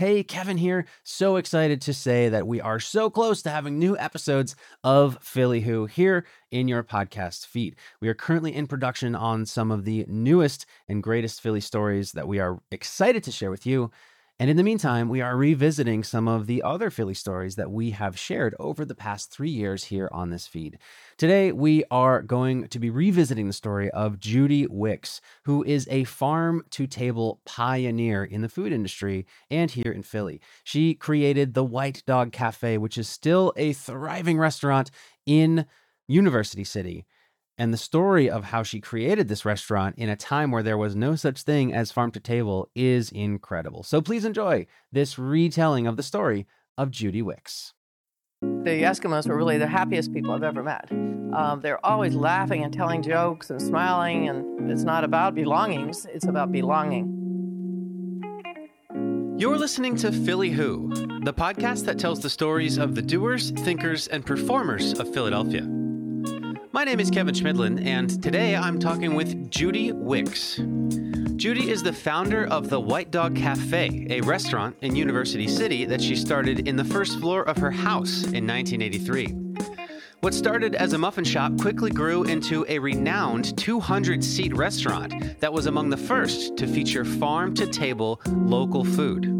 Hey, Kevin here. So excited to say that we are so close to having new episodes of Philly Who here in your podcast feed. We are currently in production on some of the newest and greatest Philly stories that we are excited to share with you. And in the meantime, we are revisiting some of the other Philly stories that we have shared over the past three years here on this feed. Today, we are going to be revisiting the story of Judy Wicks, who is a farm to table pioneer in the food industry and here in Philly. She created the White Dog Cafe, which is still a thriving restaurant in University City and the story of how she created this restaurant in a time where there was no such thing as farm to table is incredible. So please enjoy this retelling of the story of Judy Wicks. The Eskimos were really the happiest people I've ever met. Um, they're always laughing and telling jokes and smiling, and it's not about belongings, it's about belonging. You're listening to Philly Who, the podcast that tells the stories of the doers, thinkers, and performers of Philadelphia. My name is Kevin Schmidlin, and today I'm talking with Judy Wicks. Judy is the founder of the White Dog Cafe, a restaurant in University City that she started in the first floor of her house in 1983. What started as a muffin shop quickly grew into a renowned 200 seat restaurant that was among the first to feature farm to table local food.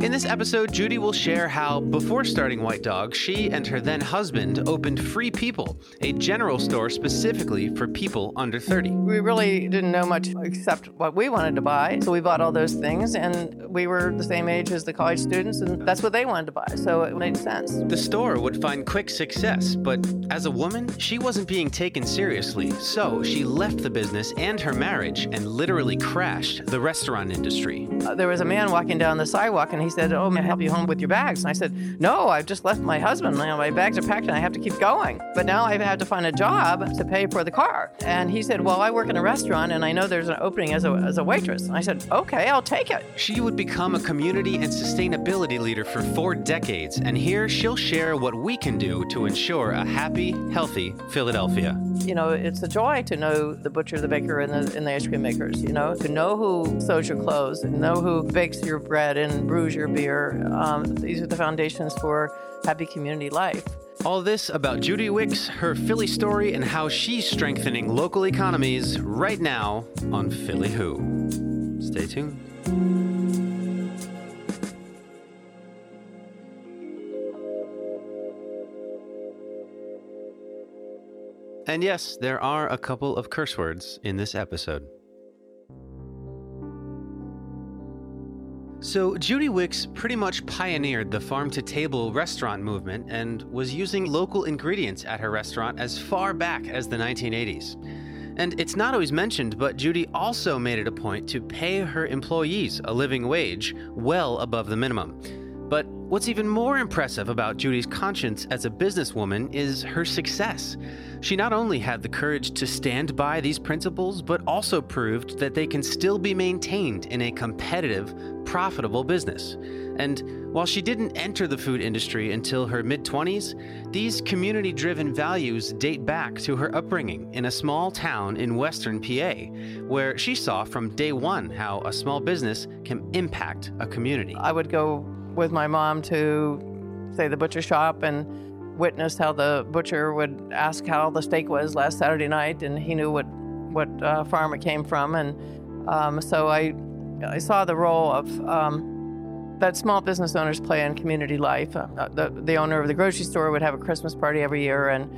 In this episode, Judy will share how, before starting White Dog, she and her then husband opened Free People, a general store specifically for people under 30. We really didn't know much except what we wanted to buy, so we bought all those things, and we were the same age as the college students, and that's what they wanted to buy, so it made sense. The store would find quick success, but as a woman, she wasn't being taken seriously, so she left the business and her marriage and literally crashed the restaurant industry. Uh, there was a man walking down the sidewalk, and he said, "Oh, may I help you home with your bags?" And I said, "No, I've just left my husband. You know, my bags are packed, and I have to keep going. But now I have to find a job to pay for the car." And he said, "Well, I work in a restaurant, and I know there's an opening as a as a waitress." And I said, "Okay, I'll take it." She would become a community and sustainability leader for four decades, and here she'll share what we can do to ensure a happy, healthy Philadelphia. You know, it's a joy to know the butcher, the baker, and the, and the ice cream makers. You know, to know who sews your clothes, and know who bakes your bread and brews your beer. Um, these are the foundations for happy community life. All this about Judy Wicks, her Philly story, and how she's strengthening local economies right now on Philly Who. Stay tuned. And yes, there are a couple of curse words in this episode. So, Judy Wicks pretty much pioneered the farm to table restaurant movement and was using local ingredients at her restaurant as far back as the 1980s. And it's not always mentioned, but Judy also made it a point to pay her employees a living wage well above the minimum. But what's even more impressive about Judy's conscience as a businesswoman is her success. She not only had the courage to stand by these principles, but also proved that they can still be maintained in a competitive, profitable business. And while she didn't enter the food industry until her mid 20s, these community driven values date back to her upbringing in a small town in western PA, where she saw from day one how a small business can impact a community. I would go with my mom to, say, the butcher shop and witnessed how the butcher would ask how the steak was last Saturday night, and he knew what what uh, farm it came from, and um, so I I saw the role of um, that small business owners play in community life. Uh, the the owner of the grocery store would have a Christmas party every year, and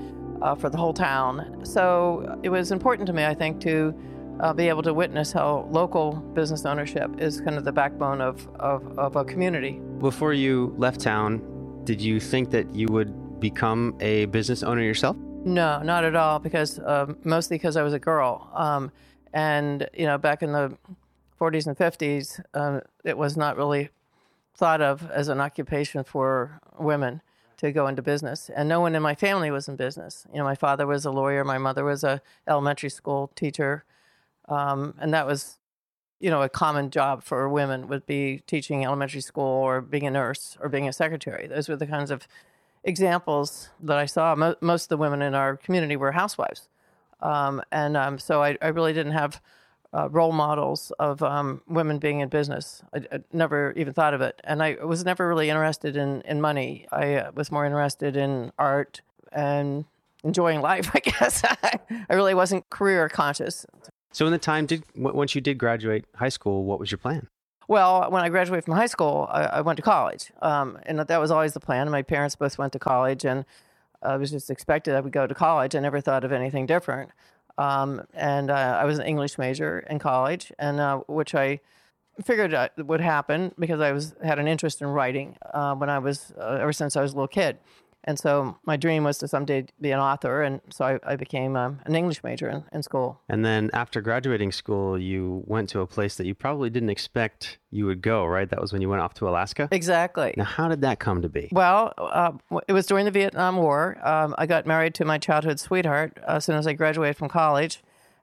uh, for the whole town. So it was important to me, I think, to uh, be able to witness how local business ownership is kind of the backbone of, of, of a community. Before you left town, did you think that you would become a business owner yourself? No, not at all. Because um, mostly because I was a girl, um, and you know, back in the 40s and 50s, um, it was not really thought of as an occupation for women to go into business. And no one in my family was in business. You know, my father was a lawyer, my mother was a elementary school teacher, um, and that was, you know, a common job for women would be teaching elementary school or being a nurse or being a secretary. Those were the kinds of examples that I saw. Mo- most of the women in our community were housewives. Um, and um, so I, I, really didn't have uh, role models of um, women being in business. I, I, never even thought of it, and I was never really interested in in money. I uh, was more interested in art and enjoying life. I guess I really wasn't career conscious. So, in the time did once you did graduate high school, what was your plan? Well, when I graduated from high school, I, I went to college, um, and that was always the plan. My parents both went to college, and I was just expected I would go to college. I never thought of anything different. Um, and uh, I was an English major in college, and uh, which I figured would happen because I was had an interest in writing uh, when I was uh, ever since I was a little kid. And so my dream was to someday be an author, and so I, I became um, an English major in, in, school. And then after graduating school, you went to a place that you probably didn't expect you would go, right? That was when you went off to Alaska? Exactly. Now, how did that come to be? Well, uh, it was during the Vietnam War. Um, I got married to my childhood sweetheart uh, as soon as I graduated from college.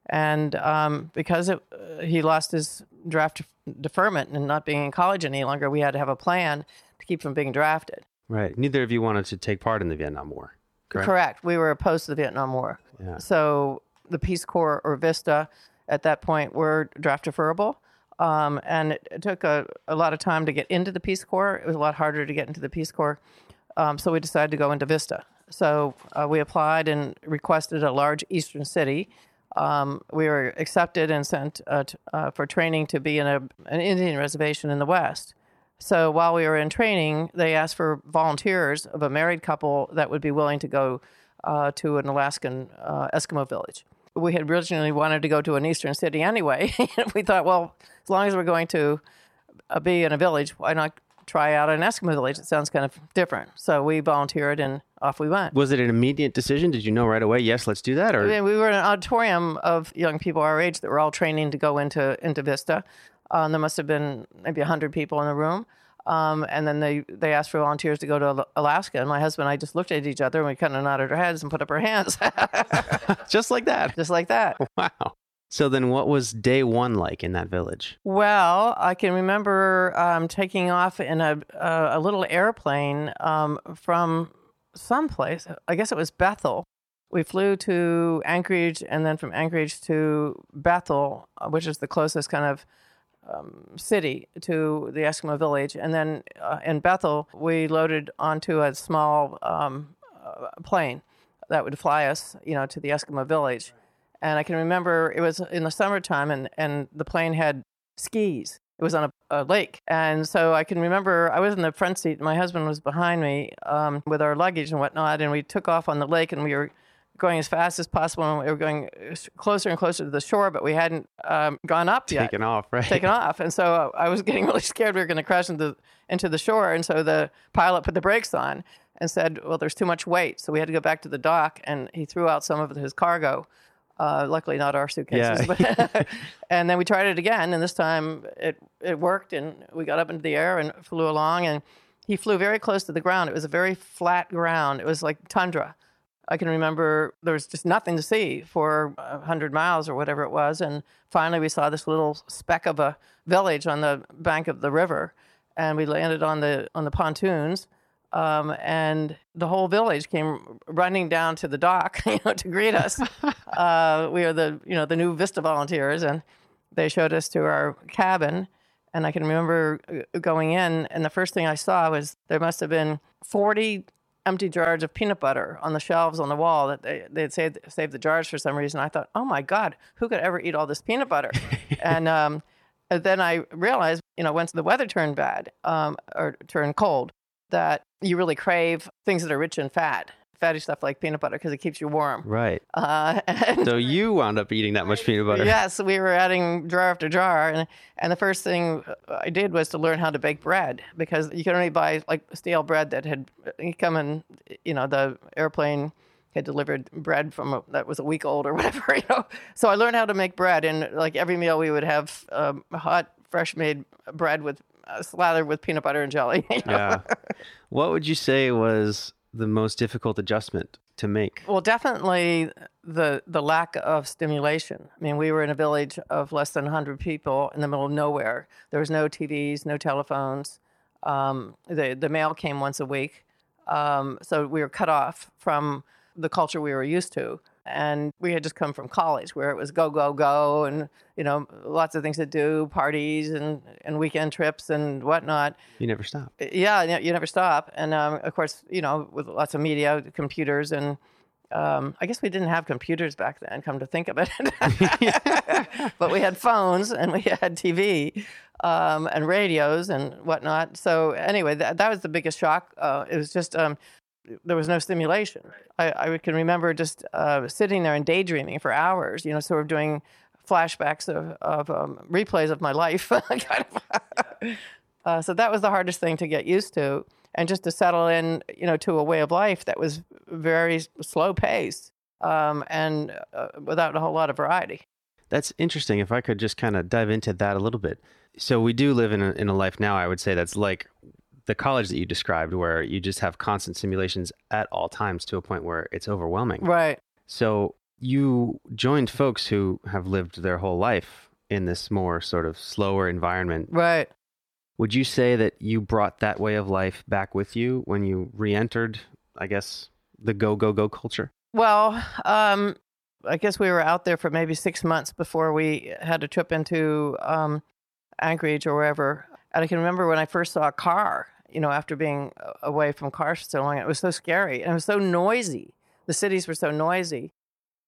And um, because it, uh, he lost his draft deferment and not being in college any longer, we had to have a plan to keep from being drafted. Right. Neither of you wanted to take part in the Vietnam War. Correct. correct. We were opposed to the Vietnam War. Yeah. So the Peace Corps or VISTA at that point were draft deferrable. Um, and it, it took a, a, lot of time to get into the Peace Corps. It was a lot harder to get into the Peace Corps. Um, so we decided to go into VISTA. So uh, we applied and requested a large eastern city. Um, we were accepted and sent uh, t- uh, for training to be in a, an Indian reservation in the West. So while we were in training, they asked for volunteers of a married couple that would be willing to go uh, to an Alaskan uh, Eskimo village. We had originally wanted to go to an eastern city anyway. we thought, well, as long as we're going to uh, be in a village, why not try out an Eskimo village? It sounds kind of different. So we volunteered and off we went. Was it an immediate decision? Did you know right away, yes, let's do that? Or I mean, we were in an auditorium of young people our age that were all training to go into into Vista. Um, there must have been maybe 100 people in the room. Um, and then they, they asked for volunteers to go to Alaska. And my husband and I just looked at each other and we kind of nodded our heads and put up our hands. just like that. Just like that. Wow. So then, what was day one like in that village? Well, I can remember um, taking off in a, a, a little airplane um, from someplace. I guess it was Bethel. We flew to Anchorage and then from Anchorage to Bethel, uh, which is the closest kind of um, city to the Eskimo village. And then uh, in Bethel, we loaded onto a small um, uh, plane that would fly us, you know, to the Eskimo village. And I can remember it was in the summertime, and, and the plane had skis. It was on a, a lake. And so I can remember I was in the front seat, my husband was behind me um, with our luggage and whatnot. And we took off on the lake, and we were going as fast as possible, and we were going closer and closer to the shore, but we hadn't um, gone up yet. Taken off, right? Taken off, and so I was getting really scared we were going to crash into into the shore, and so the pilot put the brakes on and said, "Well, there's too much weight," so we had to go back to the dock, and he threw out some of his cargo. Uh, luckily, not our suitcases. Yeah. But and then we tried it again, and this time it it worked, and we got up into the air and flew along, and he flew very close to the ground. It was a very flat ground. It was like tundra. I can remember there was just nothing to see for 100 miles or whatever it was. And finally, we saw this little speck of a village on the bank of the river. And we landed on the, on the pontoons. Um, and the whole village came running down to the dock, you know, to greet us. uh, we are the, you know, the new Vista volunteers, and they showed us to our cabin. And I can remember uh, going in, and the first thing I saw was there must have been 40 empty jars of peanut butter on the shelves on the wall that they they'd saved saved the jars for some reason. I thought, oh my God, who could ever eat all this peanut butter? and, um, and then I realized, you know, once the weather turned bad um, or turned cold, that you really crave things that are rich in fat fatty stuff like peanut butter because it keeps you warm. Right. Uh, so you wound up eating that much peanut butter. Yes, we were adding jar after jar, and and the first thing I did was to learn how to bake bread because you could only buy like stale bread that had come in. You know, the airplane had delivered bread from a, that was a week old or whatever. You know, so I learned how to make bread, and like every meal we would have um, hot, fresh made bread with uh, slathered with peanut butter and jelly. You know? Yeah. What would you say was the most difficult adjustment to make? Well, definitely the the lack of stimulation. I mean, we were in a village of less than 100 people in the middle of nowhere. There was no TVs, no telephones. Um, the the mail came once a week, um, so we were cut off from the culture we were used to. And we had just come from college where it was go go go and you know lots of things to do parties and, and weekend trips and whatnot you never stop yeah you never stop and um, of course you know with lots of media computers and um, I guess we didn't have computers back then, come to think of it. but we had phones and we had TV um, and radios and whatnot. So, anyway, that, that was the biggest shock. Uh, it was just, um, there was no stimulation. I, I can remember just uh, sitting there and daydreaming for hours, you know, sort of doing flashbacks of, of um, replays of my life. kind of. uh, so, that was the hardest thing to get used to and just to settle in, you know, to a way of life that was very slow paced um, and uh, without a whole lot of variety. That's interesting. If I could just kind of dive into that a little bit. So we do live in a, in a life now. I would say that's like the college that you described, where you just have constant simulations at all times to a point where it's overwhelming. Right. So you joined folks who have lived their whole life in this more sort of slower environment. Right. Would you say that you brought that way of life back with you when you re-entered, I guess, the go go go culture? Well, um, I guess we were out there for maybe six months before we had a trip into um, Anchorage or wherever. And I can remember when I first saw a car, you know, after being away from cars for so long, it was so scary and it was so noisy. The cities were so noisy,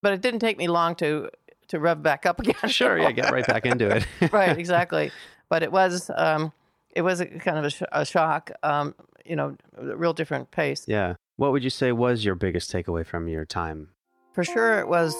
but it didn't take me long to to rev back up again. Sure, yeah, get right back into it. right, exactly. But it was um, it was a kind of a, sh- a shock, um, you know, a real different pace. Yeah. What would you say was your biggest takeaway from your time? For sure, it was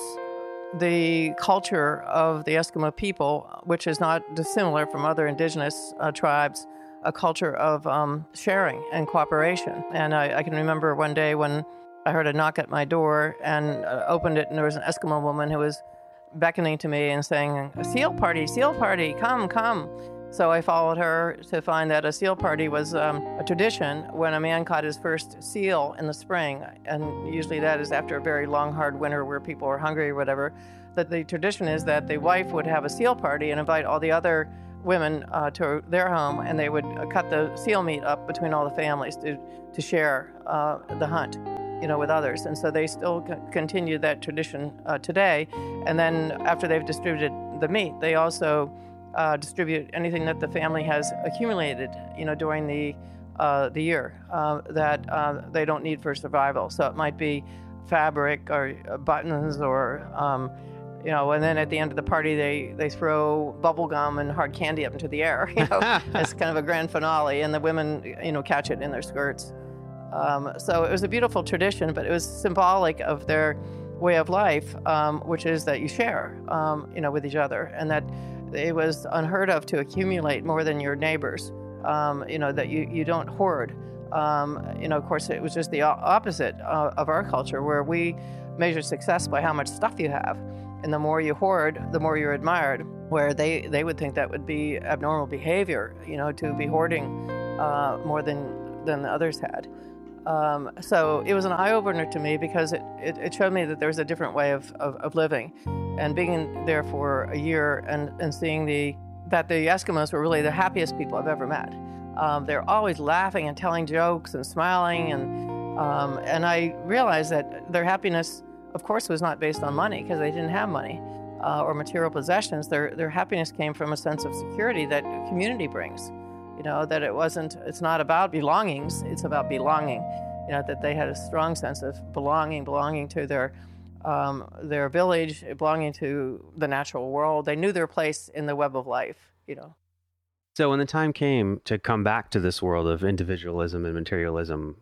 the culture of the Eskimo people, which is not dissimilar from other indigenous uh, tribes, a culture of um, sharing and cooperation. And I, I, can remember one day when I heard a knock at my door and uh, opened it, and there was an Eskimo woman who was beckoning to me and saying, Seal party, seal party, come, come. So I followed her to find that a seal party was um, a tradition when a man caught his first seal in the spring. And usually that is after a very long, hard winter where people are hungry or whatever. That the tradition is that the wife would have a seal party and invite all the other women uh, to their home and they would uh, cut the seal meat up between all the families to, to share uh, the hunt you know, with others. And so they still c- continue that tradition uh, today. And then after they've distributed the meat, they also uh, distribute anything that the family has accumulated, you know, during the uh, the year that they don't need for survival. So it might be fabric or buttons or um, you know, and then at the end of the party they they throw bubble gum and hard candy up into the air. You know, it's kind of a grand finale, and the women you know catch it in their skirts. Um, so it was a beautiful tradition, but it was symbolic of their way of life, um, which is that you share, um, you know, with each other, and that it was unheard of to accumulate more than your neighbors. Um, you know that you you don't hoard. Um, you know, of course, it was just the opposite uh, of our culture, where we measure success by how much stuff you have, and the more you hoard, the more you're admired. Where they they would think that would be abnormal behavior. You know, to be hoarding uh, more than than the others had. Um, so it was an eye opener to me because it, it, it, showed me that there was a different way of, of, of living. And being there for a year and, and seeing the, that the Eskimos were really the happiest people I've ever met. Um, they're always laughing and telling jokes and smiling. And, um, and I realized that their happiness, of course, was not based on money because they didn't have money uh, or material possessions. Their, their happiness came from a sense of security that community brings you know that it wasn't it's not about belongings it's about belonging you know that they had a strong sense of belonging belonging to their um, their village belonging to the natural world. They knew their place in the web of life you know. So when the time came to come back to this world of individualism and materialism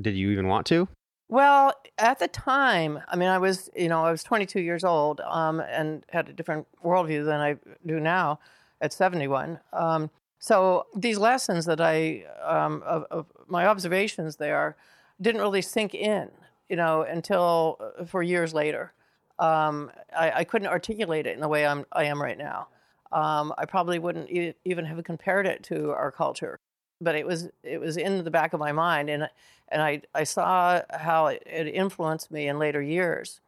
did you even want to well, at the time, I mean, I was, you know, I was 22 years old um, and had a different worldview than I do now at 71. Um, so these lessons that I, um, of, of, my observations there, didn't really sink in, you know, until uh, for years later. Um, I, I, couldn't articulate it in the way I'm, I am right now. Um, I probably wouldn't e- even have compared it to our culture, but it was it was in the back of my mind, and and I I saw how it, influenced me in later years.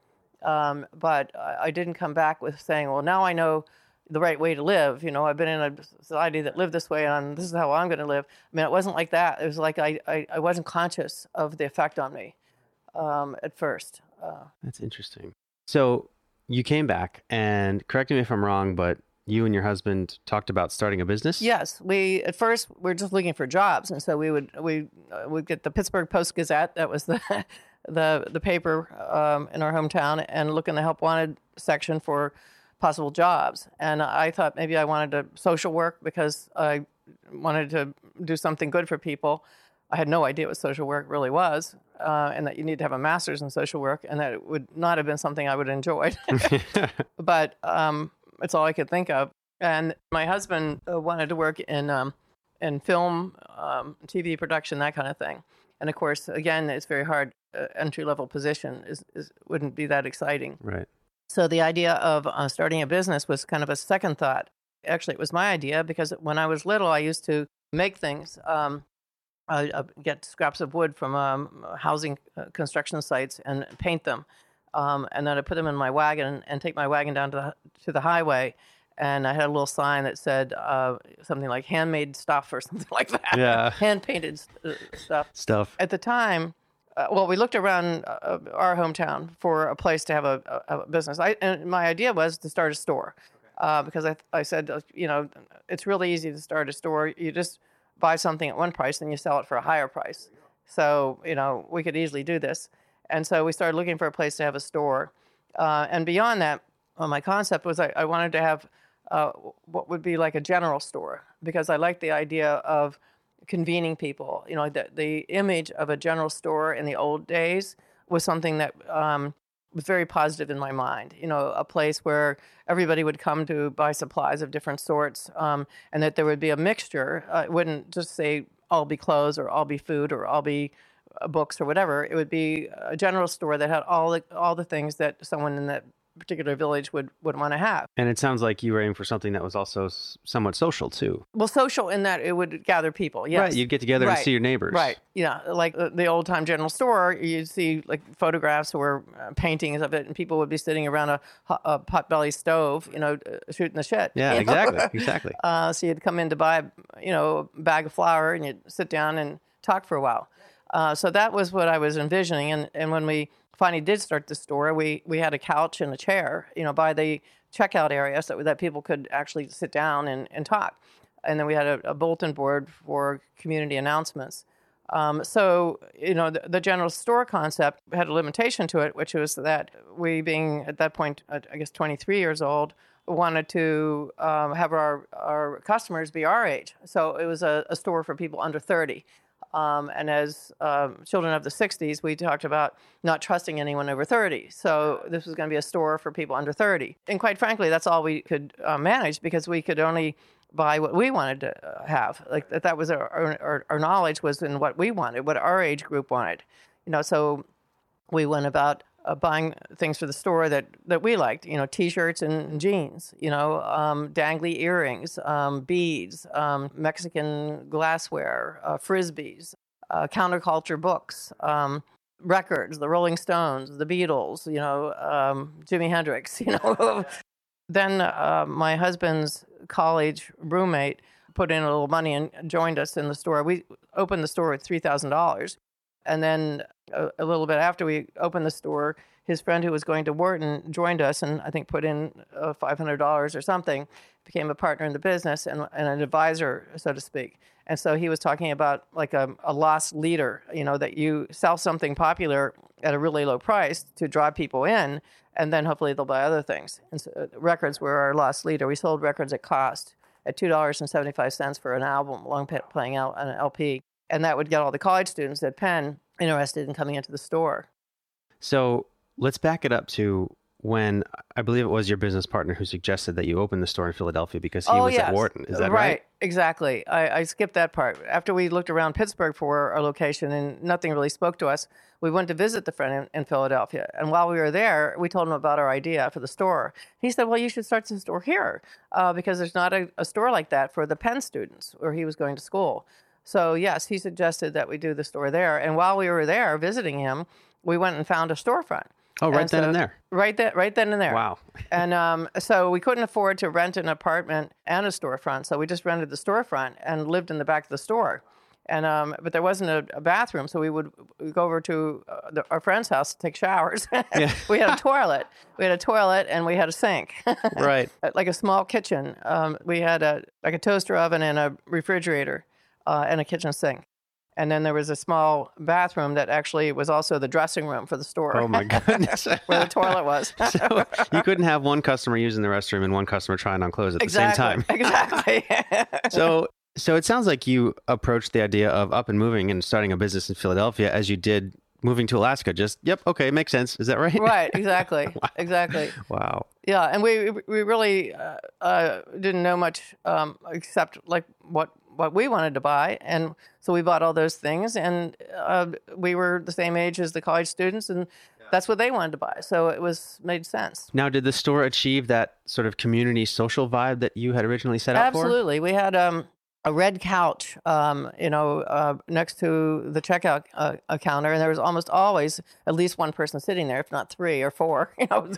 Um, but I, I didn't come back with saying, well, now I know the right way to live. You know, I've been in a society that lived this way, and this is how I'm going to live. I mean, it wasn't like that. It was like I, I, I wasn't conscious of the effect on me um, at first. Uh, That's interesting. So you came back, and correct me if I'm wrong, but you and your husband talked about starting a business. Yes, we at first we are just looking for jobs, and so we would we uh, would get the Pittsburgh Post Gazette. That was the the the paper um, in our hometown, and look in the help wanted section for possible jobs. And I thought maybe I wanted to social work because I wanted to do something good for people. I had no idea what social work really was, uh, and that you need to have a master's in social work, and that it would not have been something I would enjoy. but um, it's all I could think of. And my husband uh, wanted to work in um, in film, um, TV production, that kind of thing. And of course, again, it's very hard. Uh, entry level position is, is wouldn't be that exciting. Right. So the idea of uh, starting a business was kind of a second thought. Actually, it was my idea because when I was little, I used to make things. Um, I, I get scraps of wood from um, housing uh, construction sites and paint them um, and then I put them in my wagon and take my wagon down to the, to the highway. And I had a little sign that said uh, something like handmade stuff or something like that. Yeah. Hand painted uh, stuff. Stuff. At the time, uh, well, we looked around uh, our hometown for a place to have a, a, a, business. I, and my idea was to start a store uh, because I, I said, uh, you know, it's really easy to start a store. You just buy something at one price and you sell it for a higher price. So, you know, we could easily do this. And so we started looking for a place to have a store. Uh, and beyond that, well, my concept was I, I wanted to have uh, what would be like a general store because I liked the idea of convening people. You know, the, the image of a general store in the old days was something that um, was very positive in my mind. You know, a place where everybody would come to buy supplies of different sorts, um, and that there would be a mixture. Uh, it wouldn't just say all be clothes or all be food or all be uh, books or whatever. It would be a general store that had all the all the things that someone in that particular village would would want to have. And it sounds like you were aiming for something that was also somewhat social too. Well, social in that it would gather people. Yes, right. You'd get together right. and see your neighbors. Right. Yeah, like the old time general store, you'd see like photographs or uh, paintings of it, and people would be sitting around a, a potbelly stove, you know, uh, shooting the shit. Yeah, exactly, exactly. Uh, so you'd come in to buy, you know, a bag of flour, and you'd sit down and talk for a while. Uh, so that was what I was envisioning. And, and when we finally did start the store, we, we had a couch and a chair, you know, by the checkout area so that people could actually sit down and, and talk. And then we had a, a bulletin board for community announcements. Um, so, you know, the, the, general store concept had a limitation to it, which was that we, being at that point, uh, I guess, 23 years old, wanted to um, have our, our customers be our age. So it was a, a store for people under 30. Um, and as um, children of the 60s, we talked about not trusting anyone over 30. So this was going to be a store for people under 30. And quite frankly, that's all we could uh, manage because we could only buy what we wanted to uh, have. Like that, that was our, our, our knowledge was in what we wanted, what our age group wanted. You know, so we went about uh, buying things for the store that, that we liked, you know, t-shirts and jeans, you know, um, dangly earrings, um, beads, um, Mexican glassware, uh, frisbees, uh, counterculture books, um, records, the Rolling Stones, the Beatles, you know, um, Jimi Hendrix, you know. then uh, my husband's college roommate put in a little money and joined us in the store. We opened the store with three thousand dollars, and then a, a, little bit after we opened the store, his friend who was going to Wharton joined us and I think put in uh, $500 or something, became a partner in the business and, and, an advisor, so to speak. And so he was talking about like a, a loss leader, you know, that you sell something popular at a really low price to draw people in, and then hopefully they'll buy other things. And so, uh, records were our loss leader. We sold records at cost at $2.75 for an album, long playing out an LP. And that would get all the college students at Penn interested in coming into the store. So let's back it up to when I believe it was your business partner who suggested that you open the store in Philadelphia because he oh, was yes. at Wharton. Is that right? Right, exactly. I, I, skipped that part. After we looked around Pittsburgh for our location and nothing really spoke to us, we went to visit the friend in, in Philadelphia. And while we were there, we told him about our idea for the store. He said, Well, you should start the store here uh, because there's not a, a store like that for the Penn students where he was going to school. So, yes, he suggested that we do the store there. And while we were there visiting him, we went and found a storefront. Oh, right and then so, and there. Right then, right then and there. Wow. and um, so we couldn't afford to rent an apartment and a storefront, so we just rented the storefront and lived in the back of the store. and um, but there wasn't a, a bathroom, so we would we'd go over to uh, the, our friend's house to take showers. We had a toilet, we had a toilet, and we had a sink, Right. like a small kitchen. Um, we had a like a toaster oven and a refrigerator, uh, and a kitchen sink. And then there was a small bathroom that actually was also the dressing room for the store. Oh my goodness. where the toilet was. so you couldn't have one customer using the restroom and one customer trying on clothes at exactly. the same time. Exactly. So so it sounds like you approached the idea of up and moving and starting a business in Philadelphia as you did moving to Alaska. Just yep, okay, makes sense. Is that right? right. Exactly. Exactly. Wow. Yeah, and we we really uh, uh, didn't know much um, except like what what we wanted to buy, and so we bought all those things, and uh, we were the same age as the college students, and that's what they wanted to buy, so it was made sense. Now, did the store achieve that sort of community social vibe that you had originally set out for? Absolutely, we had um, a red couch, um, you know, uh, next to the checkout uh, counter, and there was almost always at least one person sitting there, if not three or four. You know,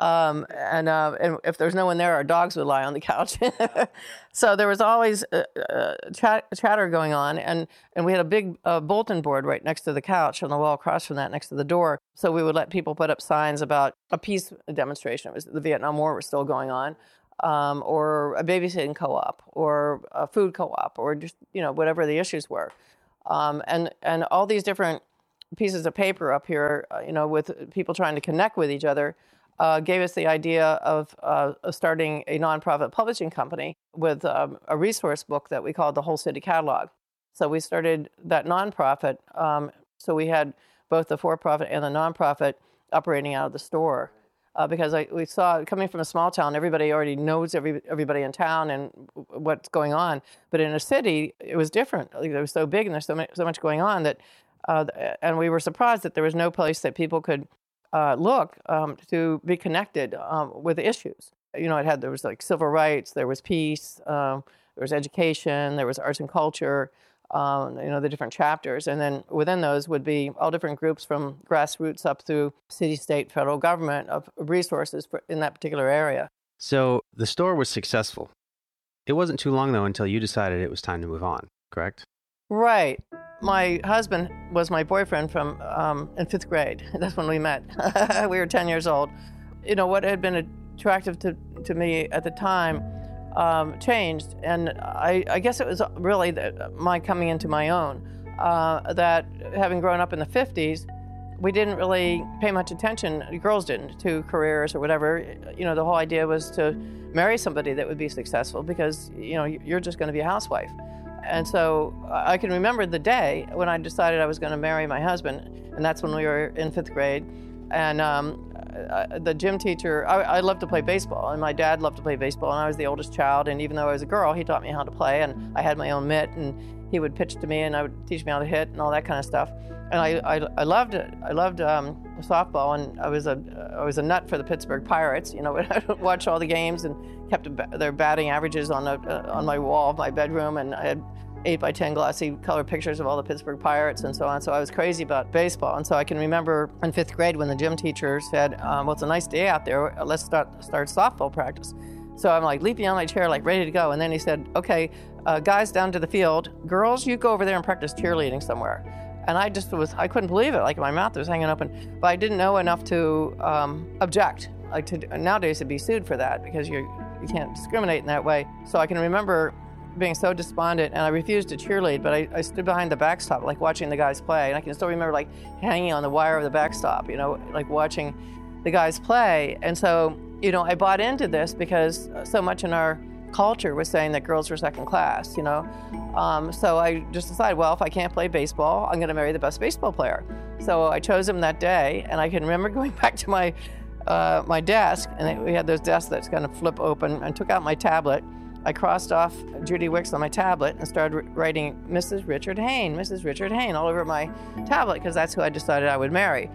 um, and uh, and if there's no one there, our dogs would lie on the couch. so there was always uh, uh, chat, chatter going on, and and we had a big uh, bulletin board right next to the couch on the wall across from that, next to the door. So we would let people put up signs about a peace demonstration. It was the Vietnam War was still going on um, or a babysitting co-op or a food co-op or just you know whatever the issues were um, and and all these different pieces of paper up here uh, you know with people trying to connect with each other uh, gave us the idea of uh, starting a nonprofit publishing company with um, a resource book that we called the whole city catalog so we started that nonprofit um, so we had both the for-profit and the nonprofit operating out of the store uh, because I, we saw coming from a small town, everybody already knows every, everybody in town and what's going on. But in a city, it was different. Like, it was so big and there's so much, so much going on that, uh, and we were surprised that there was no place that people could uh, look um, to be connected um, with issues. You know, it had there was like civil rights, there was peace, um, there was education, there was arts and culture um, you know, the different chapters. And then within those would be all different groups from grassroots up through city, state, federal government of resources for, in that particular area. So the store was successful. It wasn't too long though until you decided it was time to move on, correct? Right. My husband was my boyfriend from um, in fifth grade. That's when we met. we were 10 years old. You know, what had been attractive to, to me at the time um, changed, and I, I, guess it was really the, my coming into my own. Uh, that having grown up in the 50s, we didn't really pay much attention, girls didn't, to careers or whatever. You know, the whole idea was to marry somebody that would be successful because, you know, you're just going to be a housewife. And so I can remember the day when I decided I was going to marry my husband, and that's when we were in fifth grade. And um, uh, the gym teacher, I, I loved to play baseball, and my dad loved to play baseball, and I was the oldest child. And even though I was a girl, he taught me how to play, and I had my own mitt, and he would pitch to me, and I would teach me how to hit and all that kind of stuff. And I, I, I loved it. I loved um, softball, and I was a I was a nut for the Pittsburgh Pirates. You know, I would watch all the games and kept their batting averages on the, uh, on my wall of my bedroom, and I had eight by ten glossy color pictures of all the Pittsburgh Pirates and so on. So I was crazy about baseball, and so I can remember in fifth grade when the gym teacher said, um, "Well, it's a nice day out there. Let's start start softball practice." So I'm like leaping on my chair, like ready to go, and then he said, "Okay, uh, guys down to the field. Girls, you go over there and practice cheerleading somewhere." And I just was, I couldn't believe it. Like my mouth was hanging open, but I didn't know enough to um, object. Like to nowadays, to be sued for that because you you can't discriminate in that way. So I can remember being so despondent and I refused to cheerlead, but I, I, stood behind the backstop, like watching the guys play. And I can still remember like hanging on the wire of the backstop, you know, like watching the guys play. And so, you know, I bought into this because so much in our culture was saying that girls were second class, you know. Um, so I just decided, well, if I can't play baseball, I'm going to marry the best baseball player. So I chose him that day. And I can remember going back to my, uh, my desk, and we had those desks that kind of flip open, and took out my tablet I crossed off Judy Wicks on my tablet and started writing Mrs. Richard Hayne, Mrs. Richard Hayne all over my tablet because that's who I decided I would marry.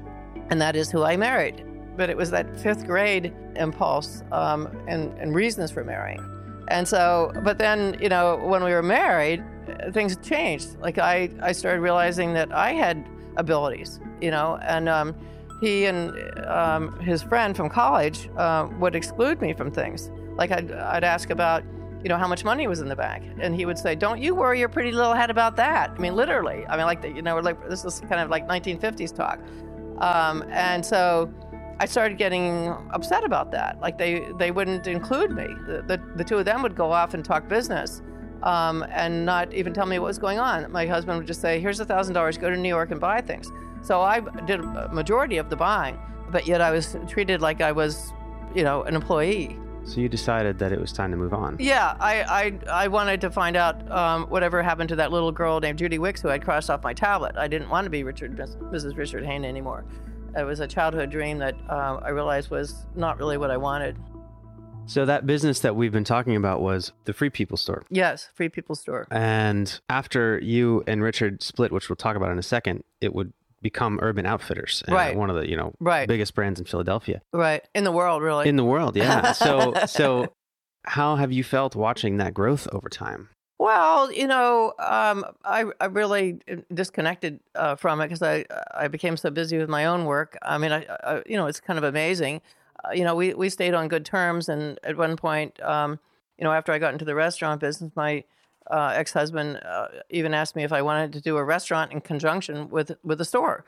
And that is who I married. But it was that fifth grade impulse um, and, and reasons for marrying. And so, but then, you know, when we were married, things changed. Like I, I started realizing that I had abilities, you know, and um, he and um, his friend from college uh, would exclude me from things. Like I'd, I'd ask about you know, how much money was in the bank. And he would say, Don't you worry your pretty little head about that. I mean, literally. I mean, like, the, you know, like this is kind of like 1950s talk. Um, and so I started getting upset about that. Like, they, they wouldn't include me. The, the, the two of them would go off and talk business. Um, and not even tell me what was going on. My husband would just say, "Here's a thousand dollars. Go to New York and buy things." So I did a majority of the buying, but yet I was treated like I was, you know, an employee. So you decided that it was time to move on. Yeah, I I, I wanted to find out um, whatever happened to that little girl named Judy Wicks who I'd crossed off my tablet. I didn't want to be Richard, Mrs. Richard Hayne anymore. It was a childhood dream that uh, I realized was not really what I wanted. So that business that we've been talking about was the Free People store. Yes, Free People store. And after you and Richard split, which we'll talk about in a second, it would become Urban Outfitters, right? One of the you know right. biggest brands in Philadelphia, right? In the world, really. In the world, yeah. so so, how have you felt watching that growth over time? Well, you know, um, I, I really disconnected uh, from it because I I became so busy with my own work. I mean, I, I you know, it's kind of amazing uh, you know, we, we stayed on good terms. And at one point, um, you know, after I got into the restaurant business, my uh, ex husband uh, even asked me if I wanted to do a restaurant in conjunction with with the store,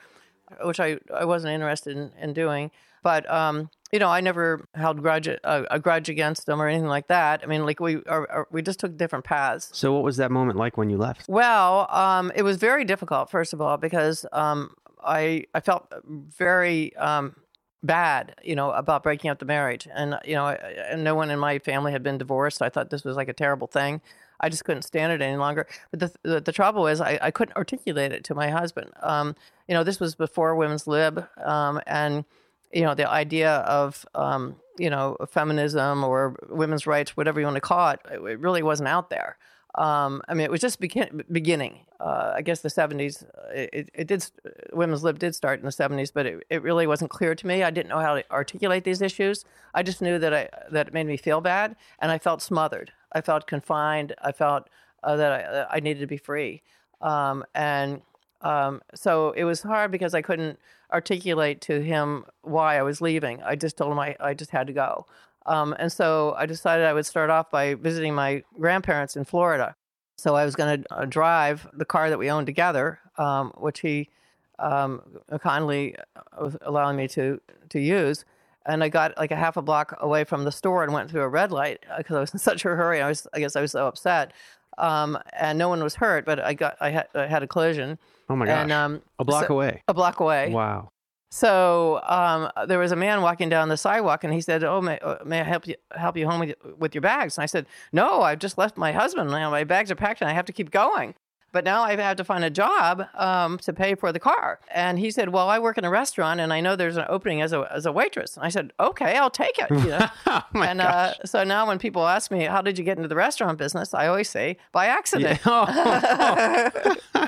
which I, I wasn't interested in, in doing. But um, you know, I never held grudge uh, a grudge against them or anything like that. I mean, like we are, are, we just took different paths. So, what was that moment like when you left? Well, um, it was very difficult. First of all, because um, I I felt very um, bad, you know, about breaking up the marriage. And, you know, and no one in my family had been divorced. I thought this was like a terrible thing. I just couldn't stand it any longer. But the the, the trouble is, I, I couldn't articulate it to my husband. Um, you know, this was before women's lib, um, and you know, the idea of um, you know feminism or women's rights, whatever you want to call it, it really wasn't out there. Um, I mean, it was just begin- beginning. Uh, I guess the 70s, uh, it, it did, women's lib did start in the 70s, but it, it really wasn't clear to me. I didn't know how to articulate these issues. I just knew that I that it made me feel bad, and I felt smothered. I felt confined. I felt uh, that I, uh, I, needed to be free, um, and um, so it was hard because I couldn't articulate to him why I was leaving. I just told him I, I just had to go. Um, and so I decided I would start off by visiting my grandparents in Florida. So I was going to uh, drive the car that we owned together, um, which he um, kindly uh, was allowing me to to use. And I got like a half a block away from the store and went through a red light because uh, I was in such a hurry. I was, I guess, I was so upset. Um, and no one was hurt, but I got, I had, I had a collision. Oh my gosh! And, um, a block so, away. A block away. Wow. So um, there was a man walking down the sidewalk, and he said, "Oh, may, uh, may I help you help you home with, with, your bags?" And I said, "No, I've just left my husband. Now my bags are packed, and I have to keep going." But now I have to find a job um, to pay for the car. And he said, "Well, I work in a restaurant, and I know there's an opening as a as a waitress." And I said, "Okay, I'll take it." You know? oh and uh, so now when people ask me, "How did you get into the restaurant business?" I always say, "By accident." Yeah.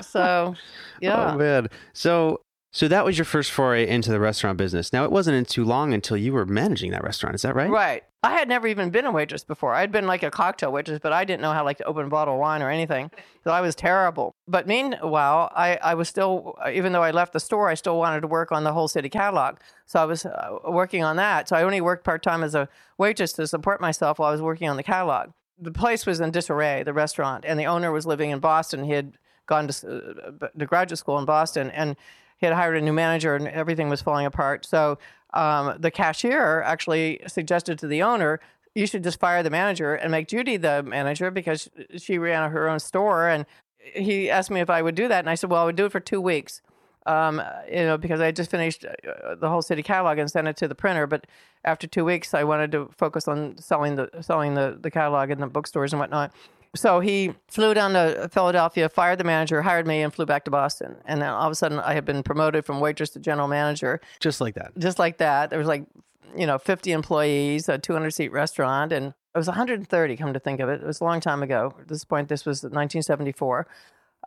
so, yeah. Oh man. So so that was your first foray into the restaurant business. Now it wasn't too long until you were managing that restaurant. Is that right? Right. I had never even been a waitress before. I'd been like a cocktail waitress, but I didn't know how like to open a bottle of wine or anything. So I was terrible. But meanwhile, I, I was still, even though I left the store, I still wanted to work on the whole city catalog. So I was uh, working on that. So I only worked part time as a waitress to support myself while I was working on the catalog. The place was in disarray, the restaurant, and the owner was living in Boston. He had gone to, uh, to graduate school in Boston, and he had hired a new manager and everything was falling apart. So um, the cashier actually suggested to the owner, you should just fire the manager and make Judy the manager because she ran her own store. And he asked me if I would do that. And I said, well, I would do it for two weeks. Um, you know, because I just finished uh, the whole city catalog and sent it to the printer. But after two weeks, I wanted to focus on selling the selling the, the catalog in the bookstores and whatnot. So he flew down to Philadelphia, fired the manager, hired me, and flew back to Boston. And then all of a sudden, I had been promoted from waitress to general manager. Just like that. Just like that. There was like, you know, 50 employees, a 200 seat restaurant, and it was 130. Come to think of it, it was a long time ago. At this point, this was 1974.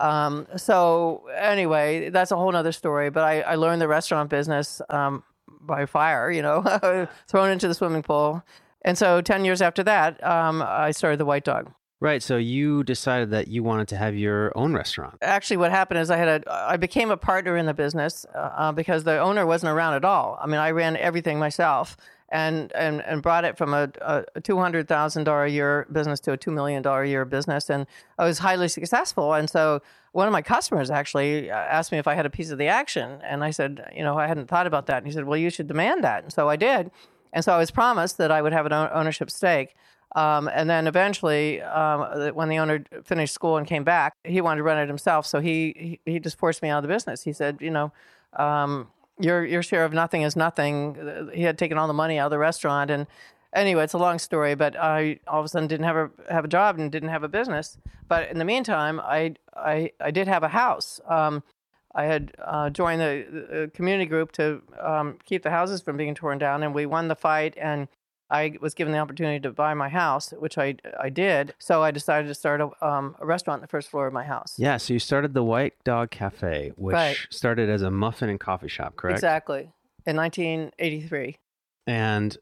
Um, so anyway, that's a whole other story. But I, I learned the restaurant business um, by fire. You know, thrown into the swimming pool. And so 10 years after that, um, I started the White Dog. Right. So you decided that you wanted to have your own restaurant. Actually, what happened is I had a, I became a partner in the business uh, because the owner wasn't around at all. I mean, I ran everything myself. and and and brought it from a, a two hundred thousand dollar a year business to a two million dollar a year business, and I was highly successful. And so one of my customers actually uh, asked me if I had a piece of the action, and I said, you know, I hadn't thought about that. And he said, well, you should demand that, and so I did. And so I was promised that I would have an ownership stake. Um, and then eventually, um, when the owner finished school and came back, he wanted to run it himself. So he he, he just forced me out of the business. He said, you know, um, your your share of nothing is nothing. He had taken all the money out of the restaurant, and anyway, it's a long story. But I all of a sudden didn't have a have a job and didn't have a business. But in the meantime, I I I did have a house. Um, I had uh, joined the, the, community group to um, keep the houses from being torn down, and we won the fight. And I was given the opportunity to buy my house, which I, I did. So I decided to start a, um, a restaurant on the first floor of my house. Yeah. So you started the White Dog Cafe, which Right. started as a muffin and coffee shop, correct? Exactly. In 1983. And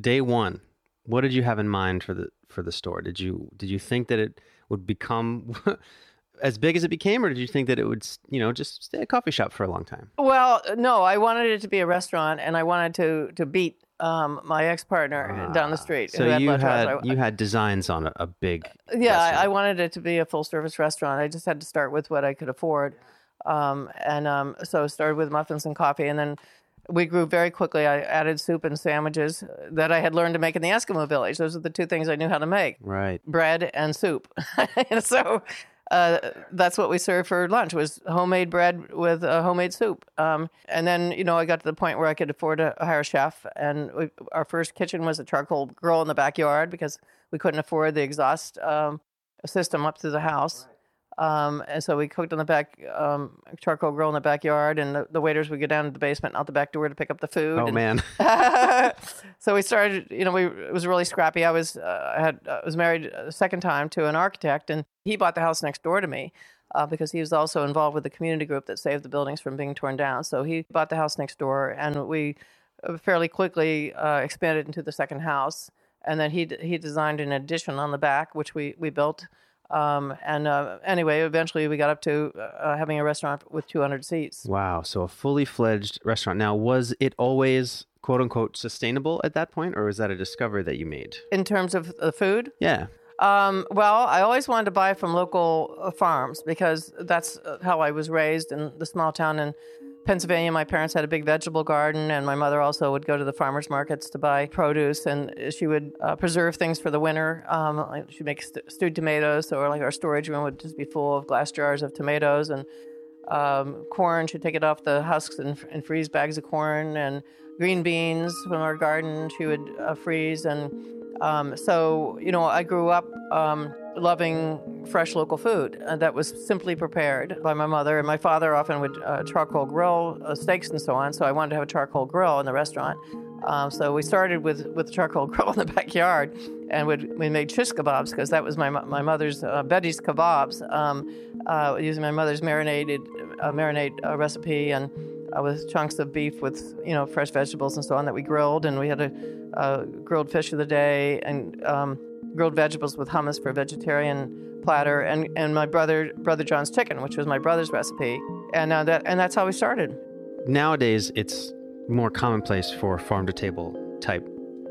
day one, what did you have in mind for the for the store? Did you did you think that it would become as big as it became, or did you think that it would, you know, just stay a coffee shop for a long time? Well, no, I wanted it to be a restaurant, and I wanted to to beat um, my ex partner down the street. So you had. I- you had designs on a, a big. yeah, I, I wanted it to be a full service restaurant. I just had to start with what I could afford, um, and um, so I started with muffins and coffee, and then we grew very quickly. I added soup and sandwiches that I had learned to make in the Eskimo village. Those are the two things I knew how to make: right. bread and soup. and so uh, that's what we served for lunch was homemade bread with uh, homemade soup. Um, and then you know I got to the point where I could afford to hire a chef, and we, our first kitchen was a charcoal grill in the backyard because we couldn't afford the exhaust um, system up to the house. Um, and so we cooked on the back um, charcoal grill in the backyard, and the, the waiters would go down to the basement out the back door to pick up the food. Oh and, man. so we started, you know, we it was really scrappy. I was uh, I had I was married a second time to an architect, and he bought the house next door to me. Uh, because he was also involved with the community group that saved the buildings from being torn down. So he bought the house next door, and we uh, fairly quickly uh, expanded into the second house. And then he d- he designed an addition on the back, which we we built. Um, and uh, anyway, eventually we got up to uh, having a restaurant with 200 seats. Wow. So a fully fledged restaurant. Now, was it always quote unquote sustainable at that point, or was that a discovery that you made? In terms of the food, Yeah. Um, well, I always wanted to buy from local uh, farms because that's uh, how I was raised in the small town in Pennsylvania. My parents had a big vegetable garden, and my mother also would go to the farmers markets to buy produce, and she would uh, preserve things for the winter. Um, she'd make st- stewed tomatoes, or like our storage room would just be full of glass jars of tomatoes and um, corn. She'd take it off the husks and, and freeze bags of corn and green beans from our garden. She would uh, freeze and um, so you know I grew up um, loving fresh local food uh, that was simply prepared by my mother and my father often would uh, charcoal grill uh, steaks and so on. So I wanted to have a charcoal grill in the restaurant. Um, so we started with with charcoal grill in the backyard, and we made shish kebabs because that was my my mother's uh, Betty's kebabs um, uh, using my mother's marinated uh, marinade uh, recipe and uh, with chunks of beef with you know fresh vegetables and so on that we grilled, and we had a, grilled fish of the day and um, grilled vegetables with hummus for a vegetarian platter, and, and my brother brother John's chicken, which was my brother's recipe, and uh, that and that's how we started. Nowadays, it's more commonplace for farm to table type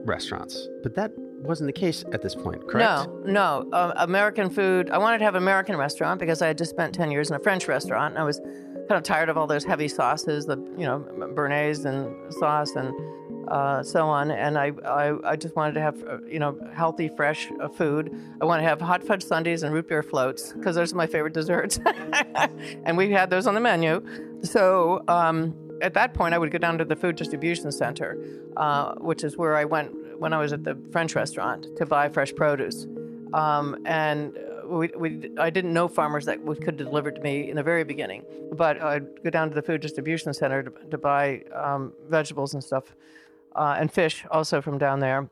restaurants, but that wasn't the case at this point, correct? No, no. Uh, American food. I wanted to have an American restaurant because I had just spent 10 years in a French restaurant. And I was kind of tired of all those heavy sauces, the, you know, béarnaise and sauce and uh, so on. And I, I, I just wanted to have, uh, you know, healthy, fresh uh, food. I want to have hot fudge sundaes and root beer floats because those are my favorite desserts. and we had those on the menu. So um, at that point, I would go down to the food distribution center, uh, which is where I went when I was at the French restaurant to buy fresh produce. Um, and we, we, I didn't know farmers that could deliver to me in the very beginning, but I'd go down to the food distribution center to, to buy um, vegetables and stuff, uh, and fish also from down there.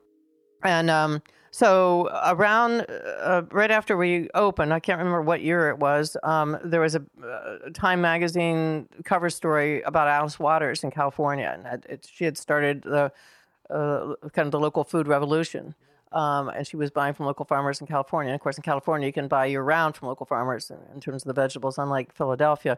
And um, so around uh, right after we opened, I can't remember what year it was. Um, there was a uh, Time magazine cover story about Alice Waters in California, and it, it, she had started the uh, kind of the local food revolution. Um, and she was buying from local farmers in California. And of course, in California, you can buy year round from local farmers in, in terms of the vegetables, unlike Philadelphia.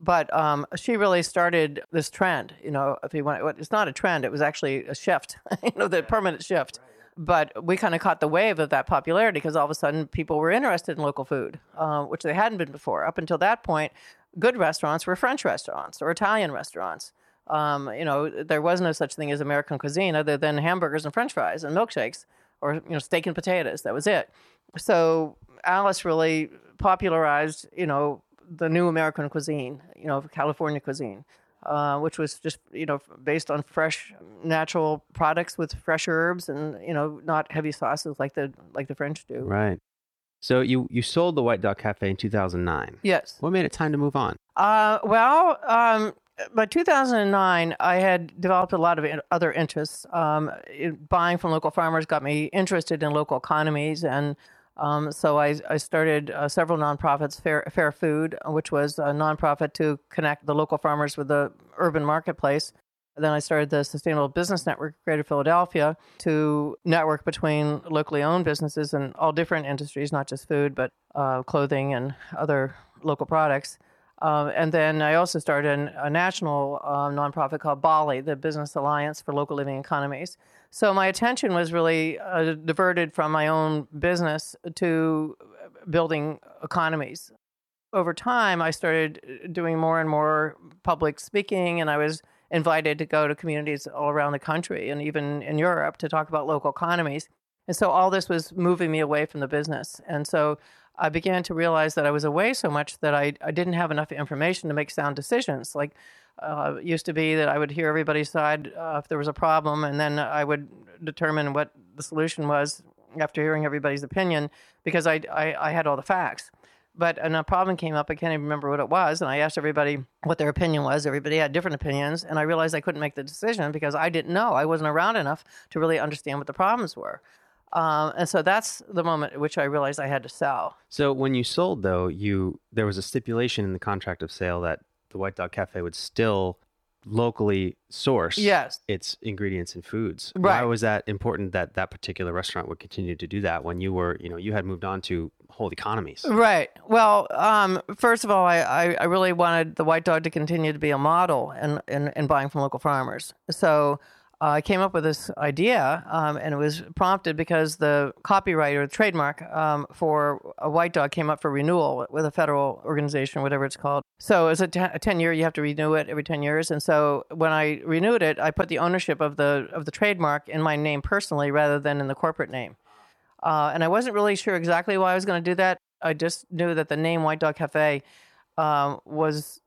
But um, she really started this trend. You know, if you want, it's not a trend; it was actually a shift. you know, the permanent shift. But we kind of caught the wave of that popularity because all of a sudden people were interested in local food, uh, which they hadn't been before. Up until that point, good restaurants were French restaurants or Italian restaurants. Um, you know, there was no such thing as American cuisine other than hamburgers and French fries and milkshakes or you know steak and potatoes. That was it. So Alice really popularized, you know, the new American cuisine, you know, California cuisine, uh, which was just, you know, based on fresh, natural products with fresh herbs and, you know, not heavy sauces like the like the French do. Right. So you you sold the White Dog Cafe in 2009. Yes. What made it time to move on? Uh, well, um, by 2009, I had developed a lot of in- other interests. Um, buying from local farmers got me interested in local economies, and um, so I, I started uh, several nonprofits, Fair, Fair Food, which was a nonprofit to connect the local farmers with the urban marketplace. Then I started the Sustainable Business Network Greater Philadelphia to network between locally owned businesses in all different industries, not just food, but uh, clothing and other local products. Um, and then I also started an, a national uh, nonprofit called BALLE, the Business Alliance for Local Living Economies. So my attention was really uh, diverted from my own business to building economies. Over time, I started doing more and more public speaking, and I was invited to go to communities all around the country and even in Europe to talk about local economies. And so all this was moving me away from the business. And so I began to realize that I was away so much that I, I didn't have enough information to make sound decisions. Like, uh, it used to be that I would hear everybody's side uh, if there was a problem, and then I would determine what the solution was after hearing everybody's opinion because I, I, I had all the facts. But and a problem came up. I can't even remember what it was, and I asked everybody what their opinion was. Everybody had different opinions, and I realized I couldn't make the decision because I didn't know. I wasn't around enough to really understand what the problems were. Um, and so that's the moment at which I realized I had to sell. So when you sold, though, you there was a stipulation in the contract of sale that the White Dog Cafe would still locally source Yes. its ingredients and foods. Right. Why was that important that that particular restaurant would continue to do that when you were, you know, you had moved on to whole economies? Right. Well, um, first of all, I, I, I really wanted the white dog to continue to be a model in, in, in buying from local farmers. So I came up with this idea, um, and it was prompted because the copyright or the trademark um, for a white dog came up for renewal with a federal organization, whatever it's called. So it's a, ten, a 10 year, you have to renew it every 10 years. And so when I renewed it, I put the ownership of the, of the trademark in my name personally rather than in the corporate name. Uh, and I wasn't really sure exactly why I was going to do that. I just knew that the name White Dog Cafe um, was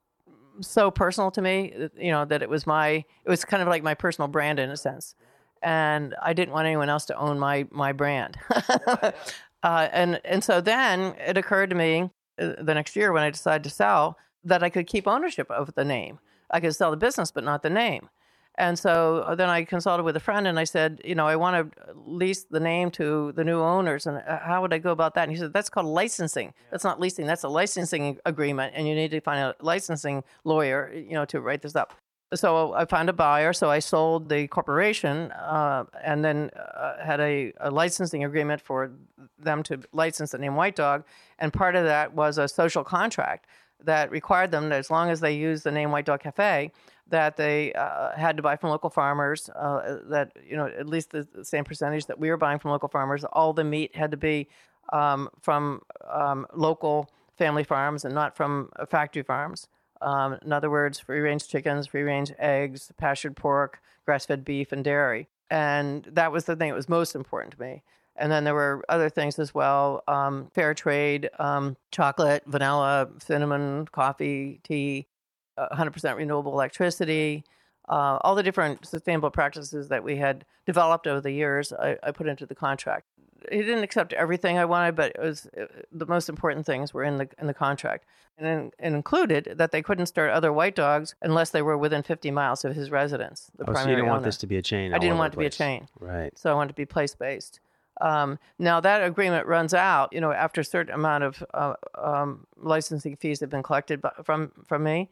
so personal to me, you know, that it was my, it was kind of like my personal brand in a sense. And I didn't want anyone else to own my, my brand. uh, and, and so then it occurred to me uh, the next year when I decided to sell that I could keep ownership of the name. I could sell the business, but not the name. And so uh, then I consulted with a friend and I said, you know, I want to lease the name to the new owners. And uh, how would I go about that? And he said, that's called licensing. That's not leasing, that's a licensing agreement. And you need to find a licensing lawyer, you know, to write this up. So I found a buyer. So I sold the corporation uh, and then uh, had a, a licensing agreement for them to license the name White Dog. And part of that was a social contract that required them that as long as they used the name White Dog Cafe, that they uh, had to buy from local farmers. Uh, that you know at least the, same percentage that we were buying from local farmers. All the meat had to be um, from um, local family farms and not from uh, factory farms. Um, in other words, free range chickens, free range eggs, pastured pork, grass fed beef, and dairy. And that was the thing that was most important to me. And then there were other things as well um, fair trade, um, chocolate, vanilla, cinnamon, coffee, tea, 100% renewable electricity, uh, all the different sustainable practices that we had developed over the years, I, I put into the contract. He didn't accept everything I wanted, but it was uh the most important things were in the in the contract, and it included that they couldn't start other white dogs unless they were within 50 miles of his residence. The Oh, so you didn't want this to be a chain. I didn't want it to be a chain. Right. So I wanted to be place based. Um, now that agreement runs out, you know, after a certain amount of uh, um, licensing fees have been collected by, from from me.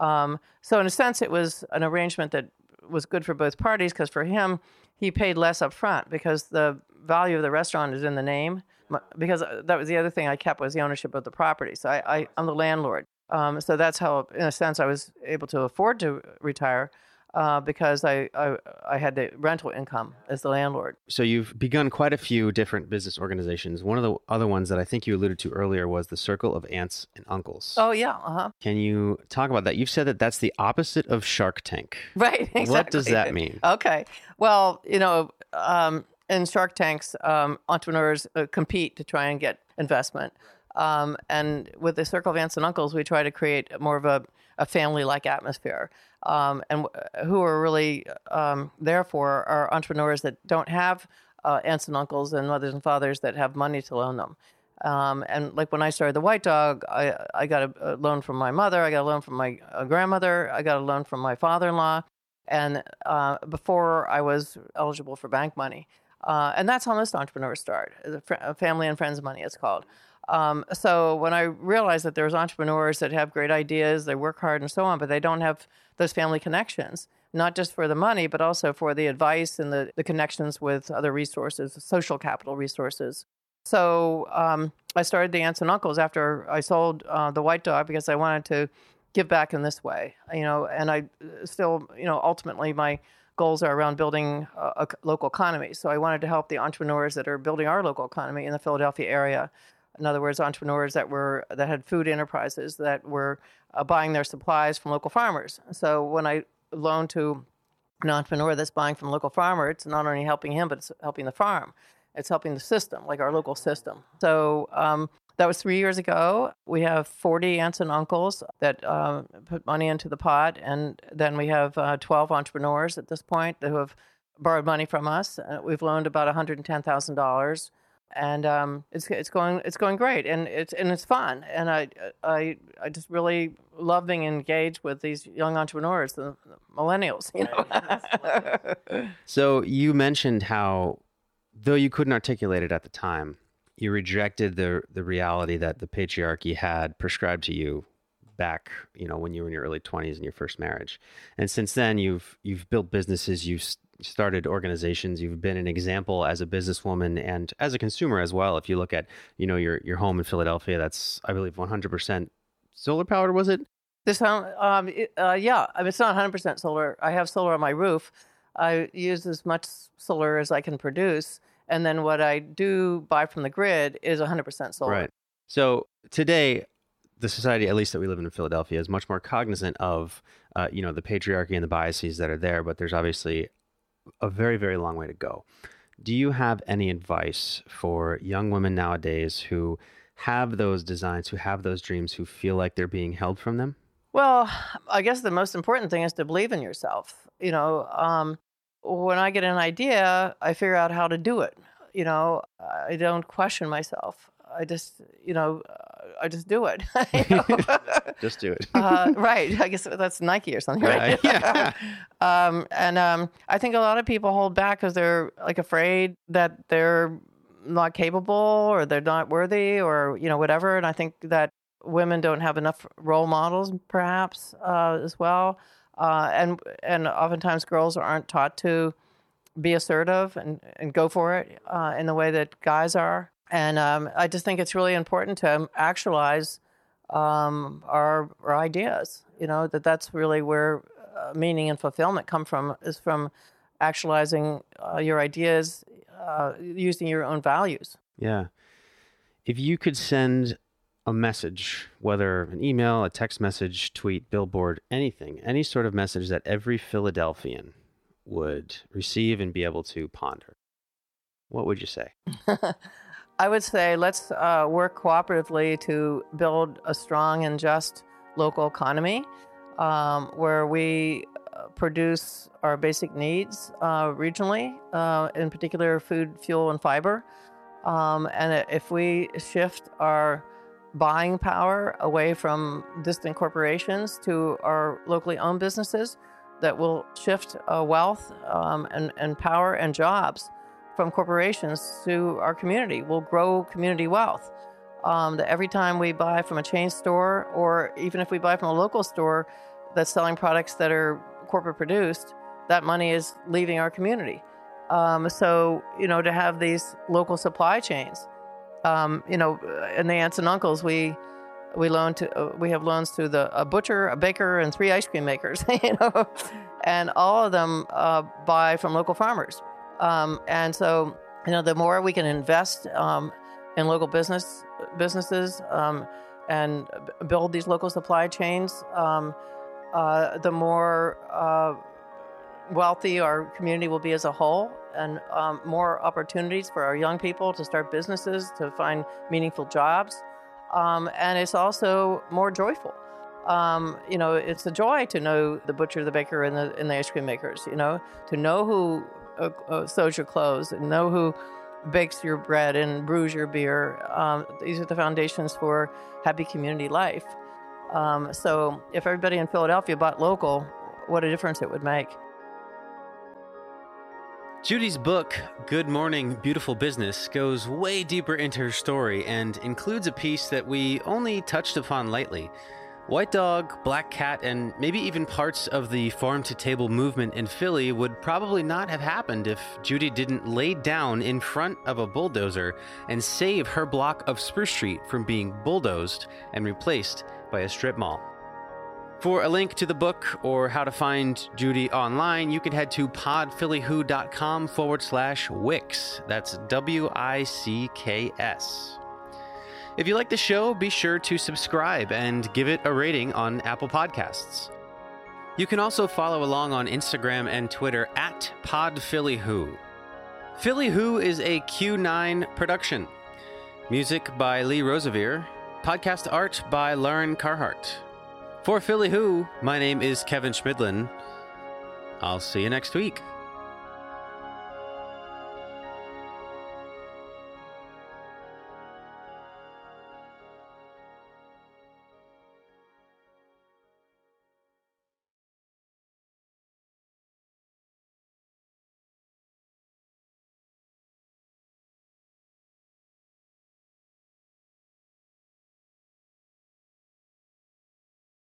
Um, so in a sense, it was an arrangement that was good for both parties because for him, he paid less up front because the value of the restaurant is in the name. Because uh, that was the other thing I kept was the ownership of the property. So I, I, I'm the landlord. Um, so that's how, in a sense, I was able to afford to retire uh, because I, I I had the rental income as the landlord. So you've begun quite a few different business organizations. One of the other ones that I think you alluded to earlier was the Circle of Aunts and Uncles. Oh yeah, uh huh. Can you talk about that? You've said that that's the opposite of Shark Tank. Right. Exactly. What does that mean? Okay. Well, you know, um, in Shark Tanks, um, entrepreneurs uh, compete to try and get investment. Um, and with the Circle of Aunts and Uncles, we try to create more of a, a family like atmosphere. Um, and who are really um, there for are entrepreneurs that don't have uh, aunts and uncles and mothers and fathers that have money to loan them. Um, and like when I started the White Dog, I, I got a, a loan from my mother, I got a loan from my uh, grandmother, I got a loan from my father in law, and uh, before I was eligible for bank money. Uh, and that's how most entrepreneurs start. Fr- family and friends money, it's called. Um, so when I realized that there's entrepreneurs that have great ideas, they work hard and so on, but they don't have those family connections, not just for the money, but also for the advice and the, the connections with other resources, social capital resources. So um, I started the aunts and uncles after I sold uh, the white dog because I wanted to give back in this way, you know, and I uh, still, you know, ultimately my goals are around building a, a local economy. So I wanted to help the entrepreneurs that are building our local economy in the Philadelphia area. In other words, entrepreneurs that were that had food enterprises that were uh, buying their supplies from local farmers. So when I loan to an entrepreneur that's buying from local farmer, it's not only helping him, but it's helping the farm. It's helping the system, like our local system. So um, that was three years ago. We have 40 aunts and uncles that uh, put money into the pot, and then we have uh, 12 entrepreneurs at this point who have borrowed money from us. Uh, we've loaned about $110,000 and um, it's it's going it's going great, and it's and it's fun, and I I I just really love being engaged with these young entrepreneurs, the, the millennials, you know. So you mentioned how, though you couldn't articulate it at the time, you rejected the the reality that the patriarchy had prescribed to you back, you know, when you were in your early twenties in your first marriage, and since then you've you've built businesses, you've s- started organizations, you've been an example as a businesswoman and as a consumer as well. If you look at, you know, your your home in Philadelphia, that's I believe one hundred percent solar powered. Was it? this home, um, it- uh, yeah, I mean, it's not 100% solar. I have solar on my roof. I use as much solar as I can produce, and then what I do buy from the grid is 100% solar. Right. So today, the society, at least that we live in in Philadelphia, is much more cognizant of, uh, you know, the patriarchy and the biases that are there. But there's obviously a very, very long way to go. Do you have any advice for young women nowadays who have those designs, who have those dreams, who feel like they're being held from them? Well, I guess the most important thing is to believe in yourself. You know, um, when I get an idea, I figure out how to do it. You know, I don't question myself. I just, you know, uh, I just do it. Just do it. uh, right. I guess that's Nike or something, right? Yeah. um, and um, I think a lot of people hold back because they're like afraid that they're not capable or they're not worthy or you know whatever. And I think that women don't have enough role models, perhaps uh, as well. Uh, and and oftentimes girls aren't taught to be assertive and, and go for it uh, in the way that guys are. And um, I just think it's really important to actualize um, our, our ideas. You know that that's really where uh, meaning and fulfillment come from is from actualizing uh, your ideas uh, using your own values. Yeah. If you could send a message, whether an email, a text message, tweet, billboard, anything, any sort of message that every Philadelphian would receive and be able to ponder, what would you say? I would say let's uh, work cooperatively to build a strong and just local economy um, where we uh, produce our basic needs uh, regionally, uh, in particular food, fuel, and fiber. Um, and if we shift our buying power away from distant corporations to our locally owned businesses, that will shift uh, wealth um, and, and power and jobs from corporations to our community. We'll grow community wealth. Um, that every time we buy from a chain store, or even if we buy from a local store that's selling products that are corporate produced, that money is leaving our community. Um, so, you know, to have these local supply chains, um, you know, in the aunts and uncles, we We loan to uh, we have loans to the a butcher, a baker, and three ice cream makers. you know, and all of them uh, buy from local farmers. Um, and so you know, the more we can invest um, in local business businesses um, and build these local supply chains, um, uh, the more uh, wealthy our community will be as a whole, and um, more opportunities for our young people to start businesses, to find meaningful jobs, um, and it's also more joyful. Um, you know, it's a joy to know the butcher, the baker, and the, and the ice cream makers. You know, to know who uh, uh, sews your clothes and know who bakes your bread and brews your beer. Um, these are the foundations for happy community life. Um, so if everybody in Philadelphia bought local, what a difference it would make. Judy's book, Good Morning, Beautiful Business, goes way deeper into her story and includes a piece that we only touched upon lightly. White Dog, Black Cat, and maybe even parts of the farm to table movement in Philly would probably not have happened if Judy didn't lay down in front of a bulldozer and save her block of Spruce Street from being bulldozed and replaced by a strip mall. For a link to the book or how to find Judy online, you can head to podphillywho.com forward slash Wicks. That's W I C K S. If you like the show, be sure to subscribe and give it a rating on Apple Podcasts. You can also follow along on Instagram and Twitter at PodPhillyWho. Philly Who is a Q9 production. Music by Lee Rosevere. Podcast art by Lauren Carhart. For Philly Who, my name is Kevin Schmidlin. I'll see you next week.